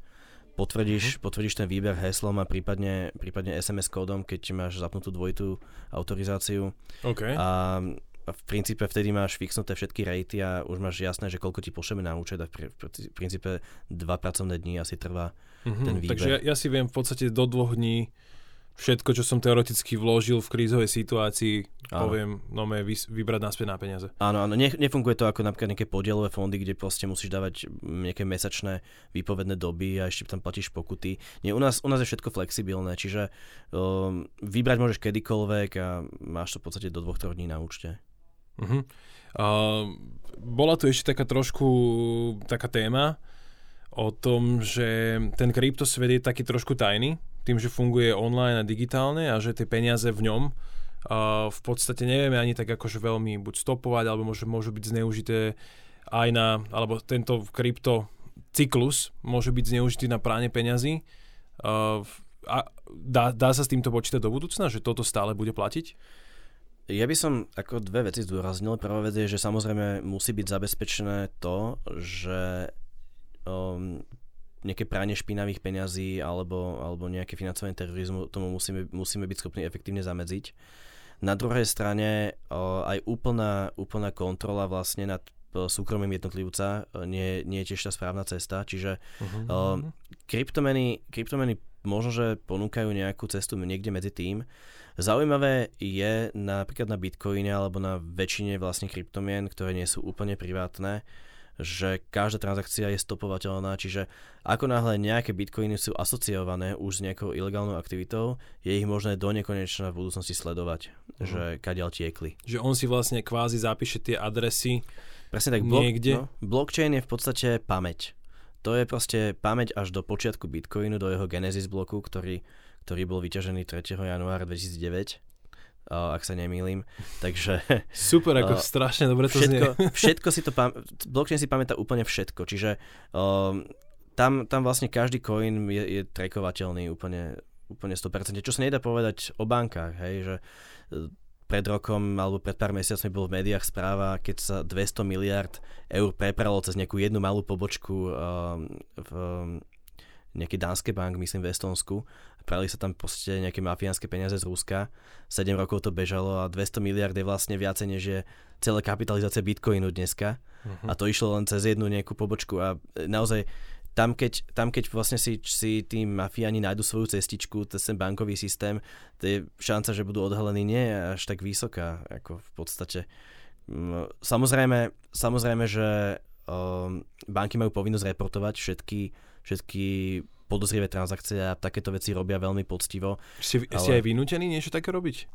[SPEAKER 2] potvrdíš, mm-hmm. potvrdíš ten výber heslom a prípadne, prípadne SMS kódom, keď máš zapnutú dvojitú autorizáciu.
[SPEAKER 1] Okay.
[SPEAKER 2] A v princípe vtedy máš fixnuté všetky rejty a už máš jasné, že koľko ti pošleme na účet a v, princípe dva pracovné dní asi trvá mm-hmm, ten výber.
[SPEAKER 1] Takže ja, ja si viem v podstate do dvoch dní všetko, čo som teoreticky vložil v krízovej situácii, áno. poviem, no vy, vybrať naspäť na peniaze.
[SPEAKER 2] Áno, áno, ne, nefunguje to ako napríklad nejaké podielové fondy, kde proste musíš dávať nejaké mesačné výpovedné doby a ešte tam platíš pokuty. Nie, u nás, u nás je všetko flexibilné, čiže um, vybrať môžeš kedykoľvek a máš to v podstate do dvoch, troch dní na účte.
[SPEAKER 1] Uh-huh. Uh, bola tu ešte taká trošku taká téma o tom, že ten kryptosvet je taký trošku tajný, tým, že funguje online a digitálne a že tie peniaze v ňom uh, v podstate nevieme ani tak akože veľmi buď stopovať, alebo môže, môžu byť zneužité aj na, alebo tento krypto cyklus môže byť zneužitý na práne peňazí. Uh, a dá, dá sa s týmto počítať do budúcna, že toto stále bude platiť?
[SPEAKER 2] Ja by som ako dve veci zdôraznil. Prvá vec je, že samozrejme musí byť zabezpečené to, že um, nejaké pranie špinavých peňazí alebo, alebo nejaké financovanie terorizmu, tomu musíme, musíme byť schopní efektívne zamedziť. Na druhej strane uh, aj úplná, úplná kontrola vlastne nad uh, súkromím jednotlivca uh, nie, nie je tiež tá správna cesta, čiže uh-huh. uh, kryptomeny, kryptomeny možno, že ponúkajú nejakú cestu niekde medzi tým, Zaujímavé je napríklad na Bitcoine alebo na väčšine vlastne kryptomien, ktoré nie sú úplne privátne, že každá transakcia je stopovateľná, čiže ako náhle nejaké bitcoiny sú asociované už s nejakou ilegálnou aktivitou, je ich možné do nekonečna v budúcnosti sledovať, uh-huh. že kadiaľ tiekli.
[SPEAKER 1] Že on si vlastne kvázi zapíše tie adresy
[SPEAKER 2] Presne tak,
[SPEAKER 1] blok, niekde. No,
[SPEAKER 2] blockchain je v podstate pamäť. To je proste pamäť až do počiatku bitcoinu, do jeho genesis bloku, ktorý ktorý bol vyťažený 3. januára 2009 ak sa nemýlim. Takže...
[SPEAKER 1] Super, ako uh, strašne dobre to
[SPEAKER 2] všetko, znie. všetko si to pam- blockchain si pamätá úplne všetko, čiže uh, tam, tam vlastne každý coin je, je trackovateľný úplne, úplne 100%, čo sa nedá povedať o bankách, hej, že uh, pred rokom alebo pred pár mesiacmi bol v médiách správa, keď sa 200 miliard eur prepralo cez nejakú jednu malú pobočku uh, v um, nejaký Danske bank, myslím v Estonsku prali sa tam proste nejaké mafiánske peniaze z Ruska. 7 rokov to bežalo a 200 miliard je vlastne viacej než je celá kapitalizácia Bitcoinu dneska. Uh-huh. A to išlo len cez jednu nejakú pobočku a naozaj tam keď, tam keď vlastne si, si tí mafiáni nájdu svoju cestičku, ten bankový systém, to je šanca, že budú odhalení, nie je až tak vysoká, ako v podstate. Mm, samozrejme, samozrejme že um, banky majú povinnosť reportovať všetky, všetky podozrivé transakcie a takéto veci robia veľmi poctivo.
[SPEAKER 1] Si, ale... si aj vynútený niečo také robiť?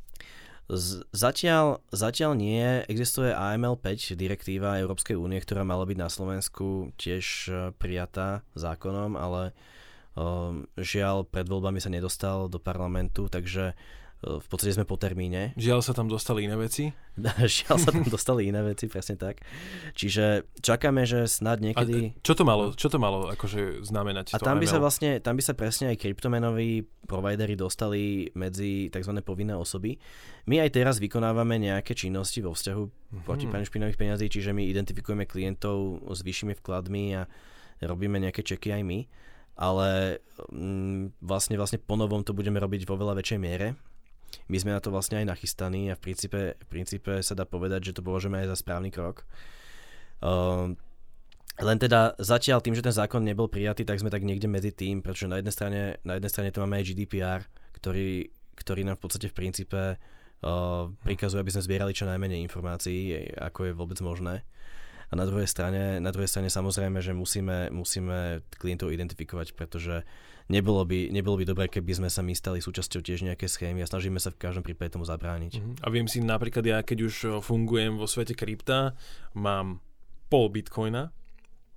[SPEAKER 2] Z, zatiaľ, zatiaľ nie. Existuje AML 5 direktíva Európskej únie, ktorá mala byť na Slovensku tiež e, prijatá zákonom, ale Um, žiaľ, pred voľbami sa nedostal do parlamentu, takže v podstate sme po termíne.
[SPEAKER 1] Žiaľ sa tam dostali iné veci?
[SPEAKER 2] Žiaľ sa tam dostali iné veci, presne tak. Čiže čakáme, že snad niekedy...
[SPEAKER 1] A čo to malo, čo to malo akože znamenať?
[SPEAKER 2] A tam by, sa vlastne, tam by sa presne aj kryptomenoví providery dostali medzi tzv. povinné osoby. My aj teraz vykonávame nejaké činnosti vo vzťahu mm-hmm. proti praniu špinových peňazí, čiže my identifikujeme klientov s vyššími vkladmi a robíme nejaké čeky aj my ale mm, vlastne, vlastne ponovom to budeme robiť vo veľa väčšej miere my sme na to vlastne aj nachystaní a v princípe, v princípe sa dá povedať, že to považujeme aj za správny krok. Uh, len teda zatiaľ tým, že ten zákon nebol prijatý, tak sme tak niekde medzi tým, pretože na jednej strane, na jednej strane tu máme aj GDPR, ktorý, ktorý nám v podstate v princípe uh, prikazuje, aby sme zbierali čo najmenej informácií, ako je vôbec možné. A na druhej strane, na druhej strane samozrejme, že musíme, musíme klientov identifikovať, pretože nebolo by, nebolo by dobré, keby sme sa my stali súčasťou tiež nejaké schémy a snažíme sa v každom prípade tomu zabrániť.
[SPEAKER 1] Uh-huh. A viem si napríklad, ja keď už fungujem vo svete krypta, mám pol bitcoina,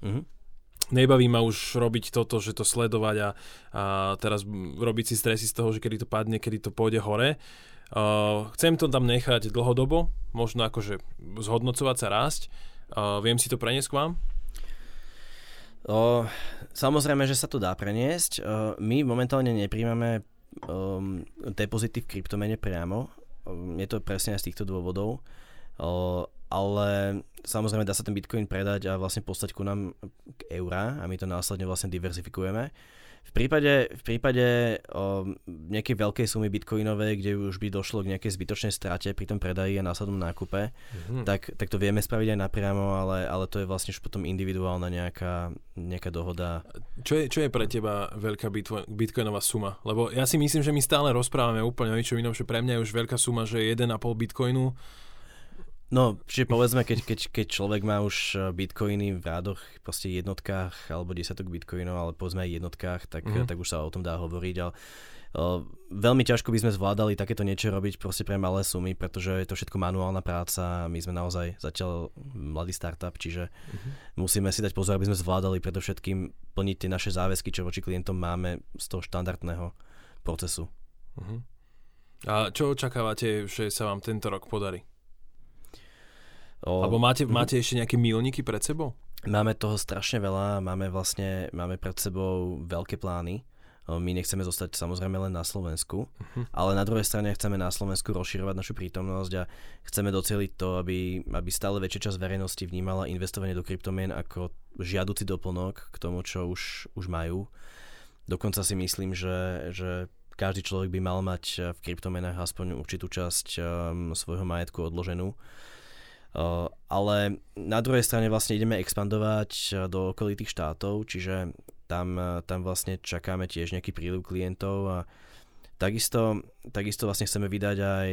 [SPEAKER 1] uh-huh. Nebaví ma už robiť toto, že to sledovať a, a teraz robiť si stresy z toho, že kedy to padne, kedy to pôjde hore. Uh, chcem to tam nechať dlhodobo, možno akože zhodnocovať sa, rásť Uh, viem si to preniesť k vám?
[SPEAKER 2] O, samozrejme, že sa to dá preniesť. O, my momentálne nepríjmame um, depozity v kryptomene priamo. Um, je to presne z týchto dôvodov. O, ale samozrejme dá sa ten bitcoin predať a vlastne postať ku nám k eurá a my to následne vlastne diverzifikujeme. V prípade, v prípade o, nejakej veľkej sumy bitcoinovej, kde už by došlo k nejakej zbytočnej strate pri tom predaji a následnom nákupe, mm-hmm. tak, tak to vieme spraviť aj napriamo, ale, ale to je vlastne už potom individuálna nejaká, nejaká dohoda.
[SPEAKER 1] Čo je, čo je pre teba veľká bitcoinová suma? Lebo ja si myslím, že my stále rozprávame úplne o ničom inom, že pre mňa je už veľká suma, že 1,5 bitcoinu
[SPEAKER 2] No, čiže povedzme, keď, keď, keď človek má už e, bitcoiny v rádoch, proste jednotkách alebo desiatok bitcoinov, ale povedzme aj jednotkách, tak, mm-hmm. tak už sa o tom dá hovoriť, ale uh, veľmi ťažko by sme zvládali takéto niečo robiť proste pre malé sumy, pretože je to všetko manuálna práca a my sme naozaj zatiaľ mladý startup, čiže mm-hmm. musíme si dať pozor, aby sme zvládali predovšetkým plniť tie naše záväzky, čo voči klientom máme z toho štandardného procesu.
[SPEAKER 1] Mm-hmm. A čo očakávate, že sa vám tento rok podarí? O... Alebo máte, mhm. máte ešte nejaké milníky pred sebou?
[SPEAKER 2] Máme toho strašne veľa, máme vlastne, máme pred sebou veľké plány. My nechceme zostať samozrejme len na Slovensku, uh-huh. ale na druhej strane chceme na Slovensku rozširovať našu prítomnosť a chceme doceliť to, aby, aby stále väčšia časť verejnosti vnímala investovanie do kryptomien ako žiaduci doplnok k tomu, čo už, už majú. Dokonca si myslím, že, že každý človek by mal mať v kryptomenách aspoň určitú časť um, svojho majetku odloženú ale na druhej strane vlastne ideme expandovať do okolitých štátov, čiže tam, tam vlastne čakáme tiež nejaký príliv klientov a takisto, takisto vlastne chceme vydať aj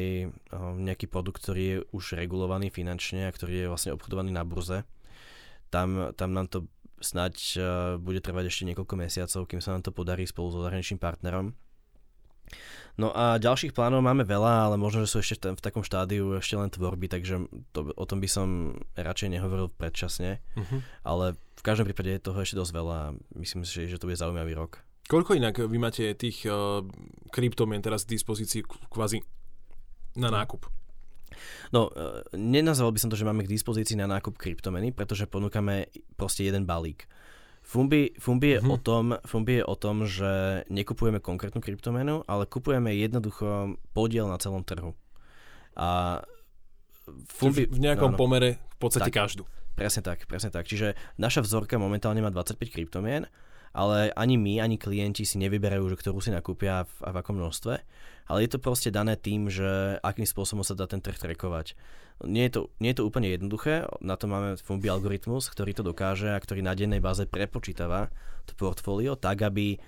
[SPEAKER 2] nejaký produkt, ktorý je už regulovaný finančne a ktorý je vlastne obchodovaný na burze. Tam, tam nám to snať bude trvať ešte niekoľko mesiacov, kým sa nám to podarí spolu so zahraničným partnerom. No a ďalších plánov máme veľa, ale možno, že sú ešte v takom štádiu ešte len tvorby, takže to, o tom by som radšej nehovoril predčasne, uh-huh. ale v každom prípade je toho ešte dosť veľa a myslím si, že to bude zaujímavý rok.
[SPEAKER 1] Koľko inak vy máte tých uh, kryptomien teraz k dispozícii kvázi na nákup?
[SPEAKER 2] No, uh, nenazval by som to, že máme k dispozícii na nákup kryptomeny, pretože ponúkame proste jeden balík. Fumbi, Fumbi, je mm-hmm. o tom, Fumbi je o tom, že nekupujeme konkrétnu kryptomenu, ale kupujeme jednoducho podiel na celom trhu. A
[SPEAKER 1] Fumbi, v nejakom no, no, pomere v podstate tak, každú.
[SPEAKER 2] Presne tak, presne tak. Čiže naša vzorka momentálne má 25 kryptomien, ale ani my, ani klienti si nevyberajú, že ktorú si nakúpia v, v akom množstve, ale je to proste dané tým, že akým spôsobom sa dá ten trh trekovať. Nie je, to, nie je to úplne jednoduché, na to máme Fumbi algoritmus, ktorý to dokáže a ktorý na dennej báze prepočítava to portfólio tak, aby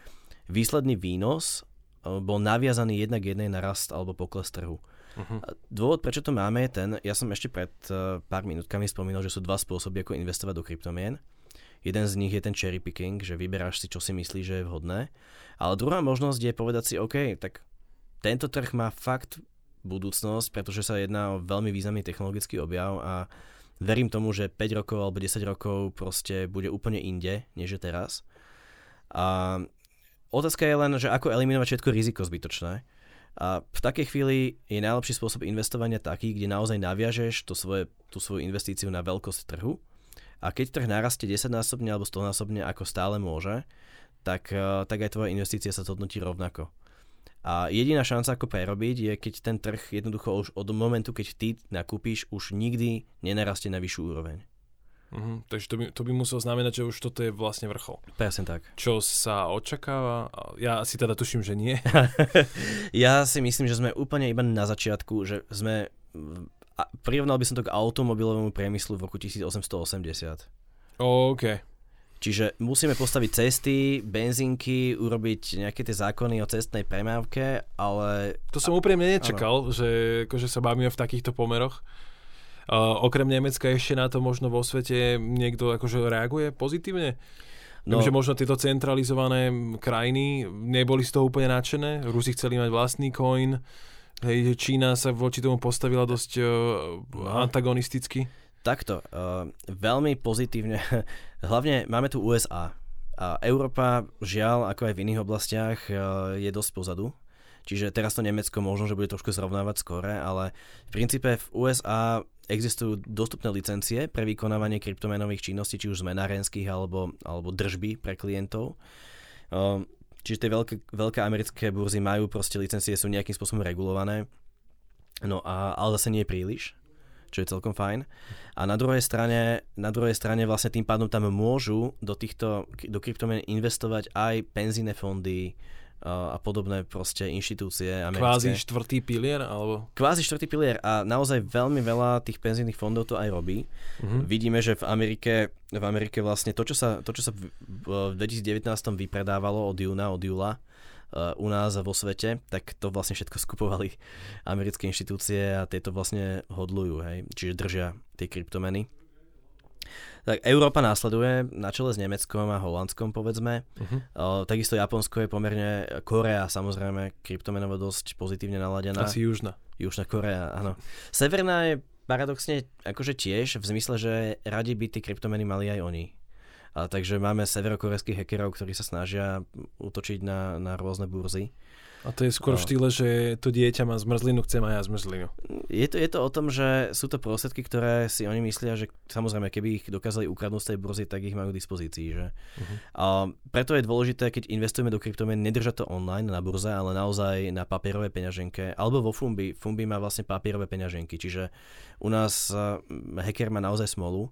[SPEAKER 2] výsledný výnos e, bol naviazaný jednak jednej na rast alebo pokles trhu. Uh-huh. Dôvod, prečo to máme, je ten, ja som ešte pred uh, pár minútkami spomínal, že sú dva spôsoby, ako investovať do kryptomien. Jeden z nich je ten cherry picking, že vyberáš si, čo si myslíš, že je vhodné. Ale druhá možnosť je povedať si, OK, tak tento trh má fakt budúcnosť, pretože sa jedná o veľmi významný technologický objav a verím tomu, že 5 rokov alebo 10 rokov proste bude úplne inde, než je teraz. A otázka je len, že ako eliminovať všetko riziko zbytočné. A v takej chvíli je najlepší spôsob investovania taký, kde naozaj naviažeš to svoje, tú svoju investíciu na veľkosť trhu a keď trh narastie 10-násobne alebo 100-násobne ako stále môže, tak, eh, tak aj tvoja investícia sa zhodnotí rovnako. A jediná šanca, ako prerobiť, je, keď ten trh jednoducho už od momentu, keď ty nakúpíš, už nikdy nenarastie na vyššiu úroveň.
[SPEAKER 1] Uh-huh. Takže to by, to by muselo znamenať, že už toto je vlastne vrchol.
[SPEAKER 2] Presne tak.
[SPEAKER 1] Čo sa očakáva? Ja si teda tuším, že nie.
[SPEAKER 2] ja si myslím, že sme úplne iba na začiatku, že sme... Prirovnal by som to k automobilovému priemyslu v roku 1880.
[SPEAKER 1] OK.
[SPEAKER 2] Čiže musíme postaviť cesty, benzínky, urobiť nejaké tie zákony o cestnej premávke, ale...
[SPEAKER 1] To som úprimne nečakal, ano. že akože sa bavíme v takýchto pomeroch. Uh, okrem Nemecka ešte na to možno vo svete niekto akože reaguje pozitívne? No, Viem, že možno tieto centralizované krajiny neboli z toho úplne nadšené. Rusi chceli mať vlastný coin. Hej, Čína sa voči tomu postavila dosť uh, antagonisticky.
[SPEAKER 2] Takto, uh, veľmi pozitívne. Hlavne máme tu USA. A Európa, žiaľ, ako aj v iných oblastiach, uh, je dosť pozadu. Čiže teraz to Nemecko možno, že bude trošku zrovnávať skore, ale v princípe v USA existujú dostupné licencie pre vykonávanie kryptomenových činností, či už zmenárenských alebo, alebo držby pre klientov. Uh, čiže tie veľké, veľké americké burzy majú proste licencie, sú nejakým spôsobom regulované. No a, ale zase nie príliš čo je celkom fajn. A na druhej strane, na druhej strane vlastne tým pádom tam môžu do týchto, do kryptomien investovať aj penzíne fondy, a podobné proste inštitúcie americké.
[SPEAKER 1] Kvázi štvrtý pilier? Alebo...
[SPEAKER 2] Kvázi štvrtý pilier a naozaj veľmi veľa tých penzijných fondov to aj robí. Uh-huh. Vidíme, že v Amerike, v Amerike vlastne to, čo sa, to, čo sa v, v 2019 vypredávalo od júna, od júla, uh, u nás vo svete, tak to vlastne všetko skupovali americké inštitúcie a tieto vlastne hodlujú, hej, čiže držia tie kryptomeny. Tak Európa následuje na čele s Nemeckom a Holandskom, povedzme. Uh-huh. Uh, takisto Japonsko je pomerne, Korea samozrejme, kryptomenovo dosť pozitívne naladená.
[SPEAKER 1] Asi Južná.
[SPEAKER 2] Južná Korea, áno. Severná je paradoxne akože tiež, v zmysle, že radi by tie kryptomeny mali aj oni. A takže máme severokorejských hackerov, ktorí sa snažia útočiť na, na rôzne burzy.
[SPEAKER 1] A to je skôr no. v štýle, že to dieťa má zmrzlinu, chcem aj ja zmrzlinu.
[SPEAKER 2] Je to, je to o tom, že sú to prostriedky, ktoré si oni myslia, že samozrejme, keby ich dokázali ukradnúť z tej burzy, tak ich majú k dispozícii. Že? Uh-huh. A preto je dôležité, keď investujeme do kryptomien, nedržať to online na burze, ale naozaj na papierové peňaženke alebo vo Fumbi. Fumbi má vlastne papierové peňaženky, čiže u nás hacker má naozaj smolu,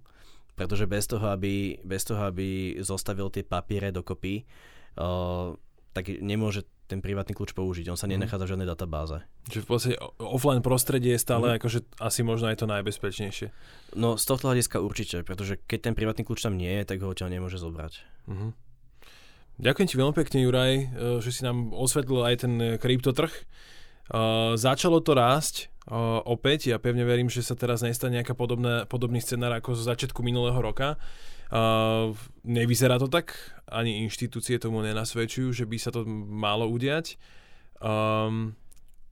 [SPEAKER 2] pretože bez toho, aby, bez toho, aby zostavil tie papiere dokopy, uh, tak nemôže ten privátny kľúč použiť. On sa mhm. nenachádza v žiadnej databáze.
[SPEAKER 1] Čiže v podstate offline prostredie je stále mm. akože asi možno aj to najbezpečnejšie.
[SPEAKER 2] No z tohto hľadiska určite, pretože keď ten privátny kľúč tam nie je, tak ho odtiaľ nemôže zobrať. Mm-hmm.
[SPEAKER 1] Ďakujem ti veľmi pekne, Juraj, eh, že si nám osvetlil aj ten eh, kryptotrh. Uh, začalo to rásť uh, opäť. Ja pevne verím, že sa teraz nestane nejaká podobná, podobný scenár ako zo začiatku minulého roka. Uh, nevyzerá to tak, ani inštitúcie tomu nenasvedčujú, že by sa to malo udiať. Um,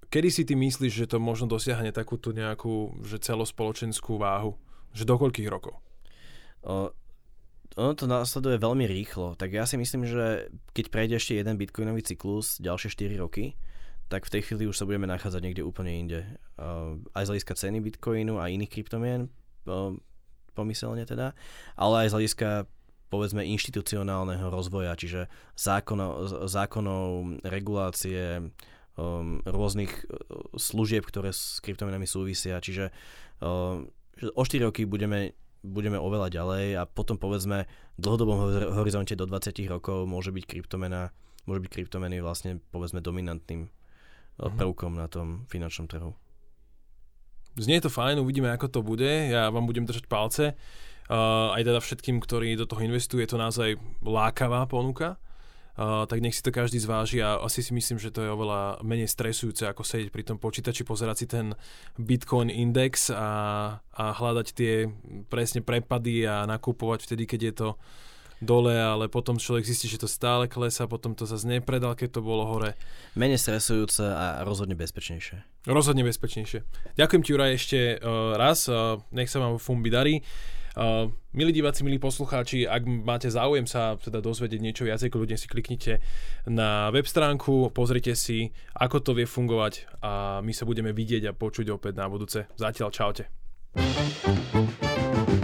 [SPEAKER 1] kedy si ty myslíš, že to možno dosiahne takúto nejakú že celospoločenskú váhu? Že do koľkých rokov?
[SPEAKER 2] Uh, ono to následuje veľmi rýchlo, tak ja si myslím, že keď prejde ešte jeden bitcoinový cyklus ďalšie 4 roky, tak v tej chvíli už sa budeme nachádzať niekde úplne inde. Uh, aj z hľadiska ceny bitcoinu a iných kryptomien, uh, pomyselne teda, ale aj z hľadiska povedzme inštitucionálneho rozvoja, čiže zákono, zákonov, regulácie, um, rôznych uh, služieb, ktoré s kryptomenami súvisia. Čiže uh, o 4 roky budeme, budeme oveľa ďalej a potom povedzme v dlhodobom horizonte do 20 rokov môže byť kryptomena môže byť kryptomeny vlastne povedzme dominantným uh-huh. prvkom na tom finančnom trhu.
[SPEAKER 1] Znie to fajn, uvidíme, ako to bude. Ja vám budem držať palce. Uh, aj teda všetkým, ktorí do toho investujú, je to naozaj lákavá ponuka. Uh, tak nech si to každý zváži a asi si myslím, že to je oveľa menej stresujúce, ako sedieť pri tom počítači, pozerať si ten Bitcoin index a, a hľadať tie presne prepady a nakupovať vtedy, keď je to dole, ale potom človek zistí, že to stále klesá, potom to zase nepredal, keď to bolo hore.
[SPEAKER 2] Menej stresujúce a rozhodne bezpečnejšie.
[SPEAKER 1] Rozhodne bezpečnejšie. Ďakujem ti, Juraj, ešte uh, raz. Uh, nech sa vám Fumbi darí. Uh, milí diváci, milí poslucháči, ak máte záujem sa teda dozvedieť niečo viacej, ľudia si kliknite na web stránku, pozrite si, ako to vie fungovať a my sa budeme vidieť a počuť opäť na budúce. Zatiaľ čaute. thank you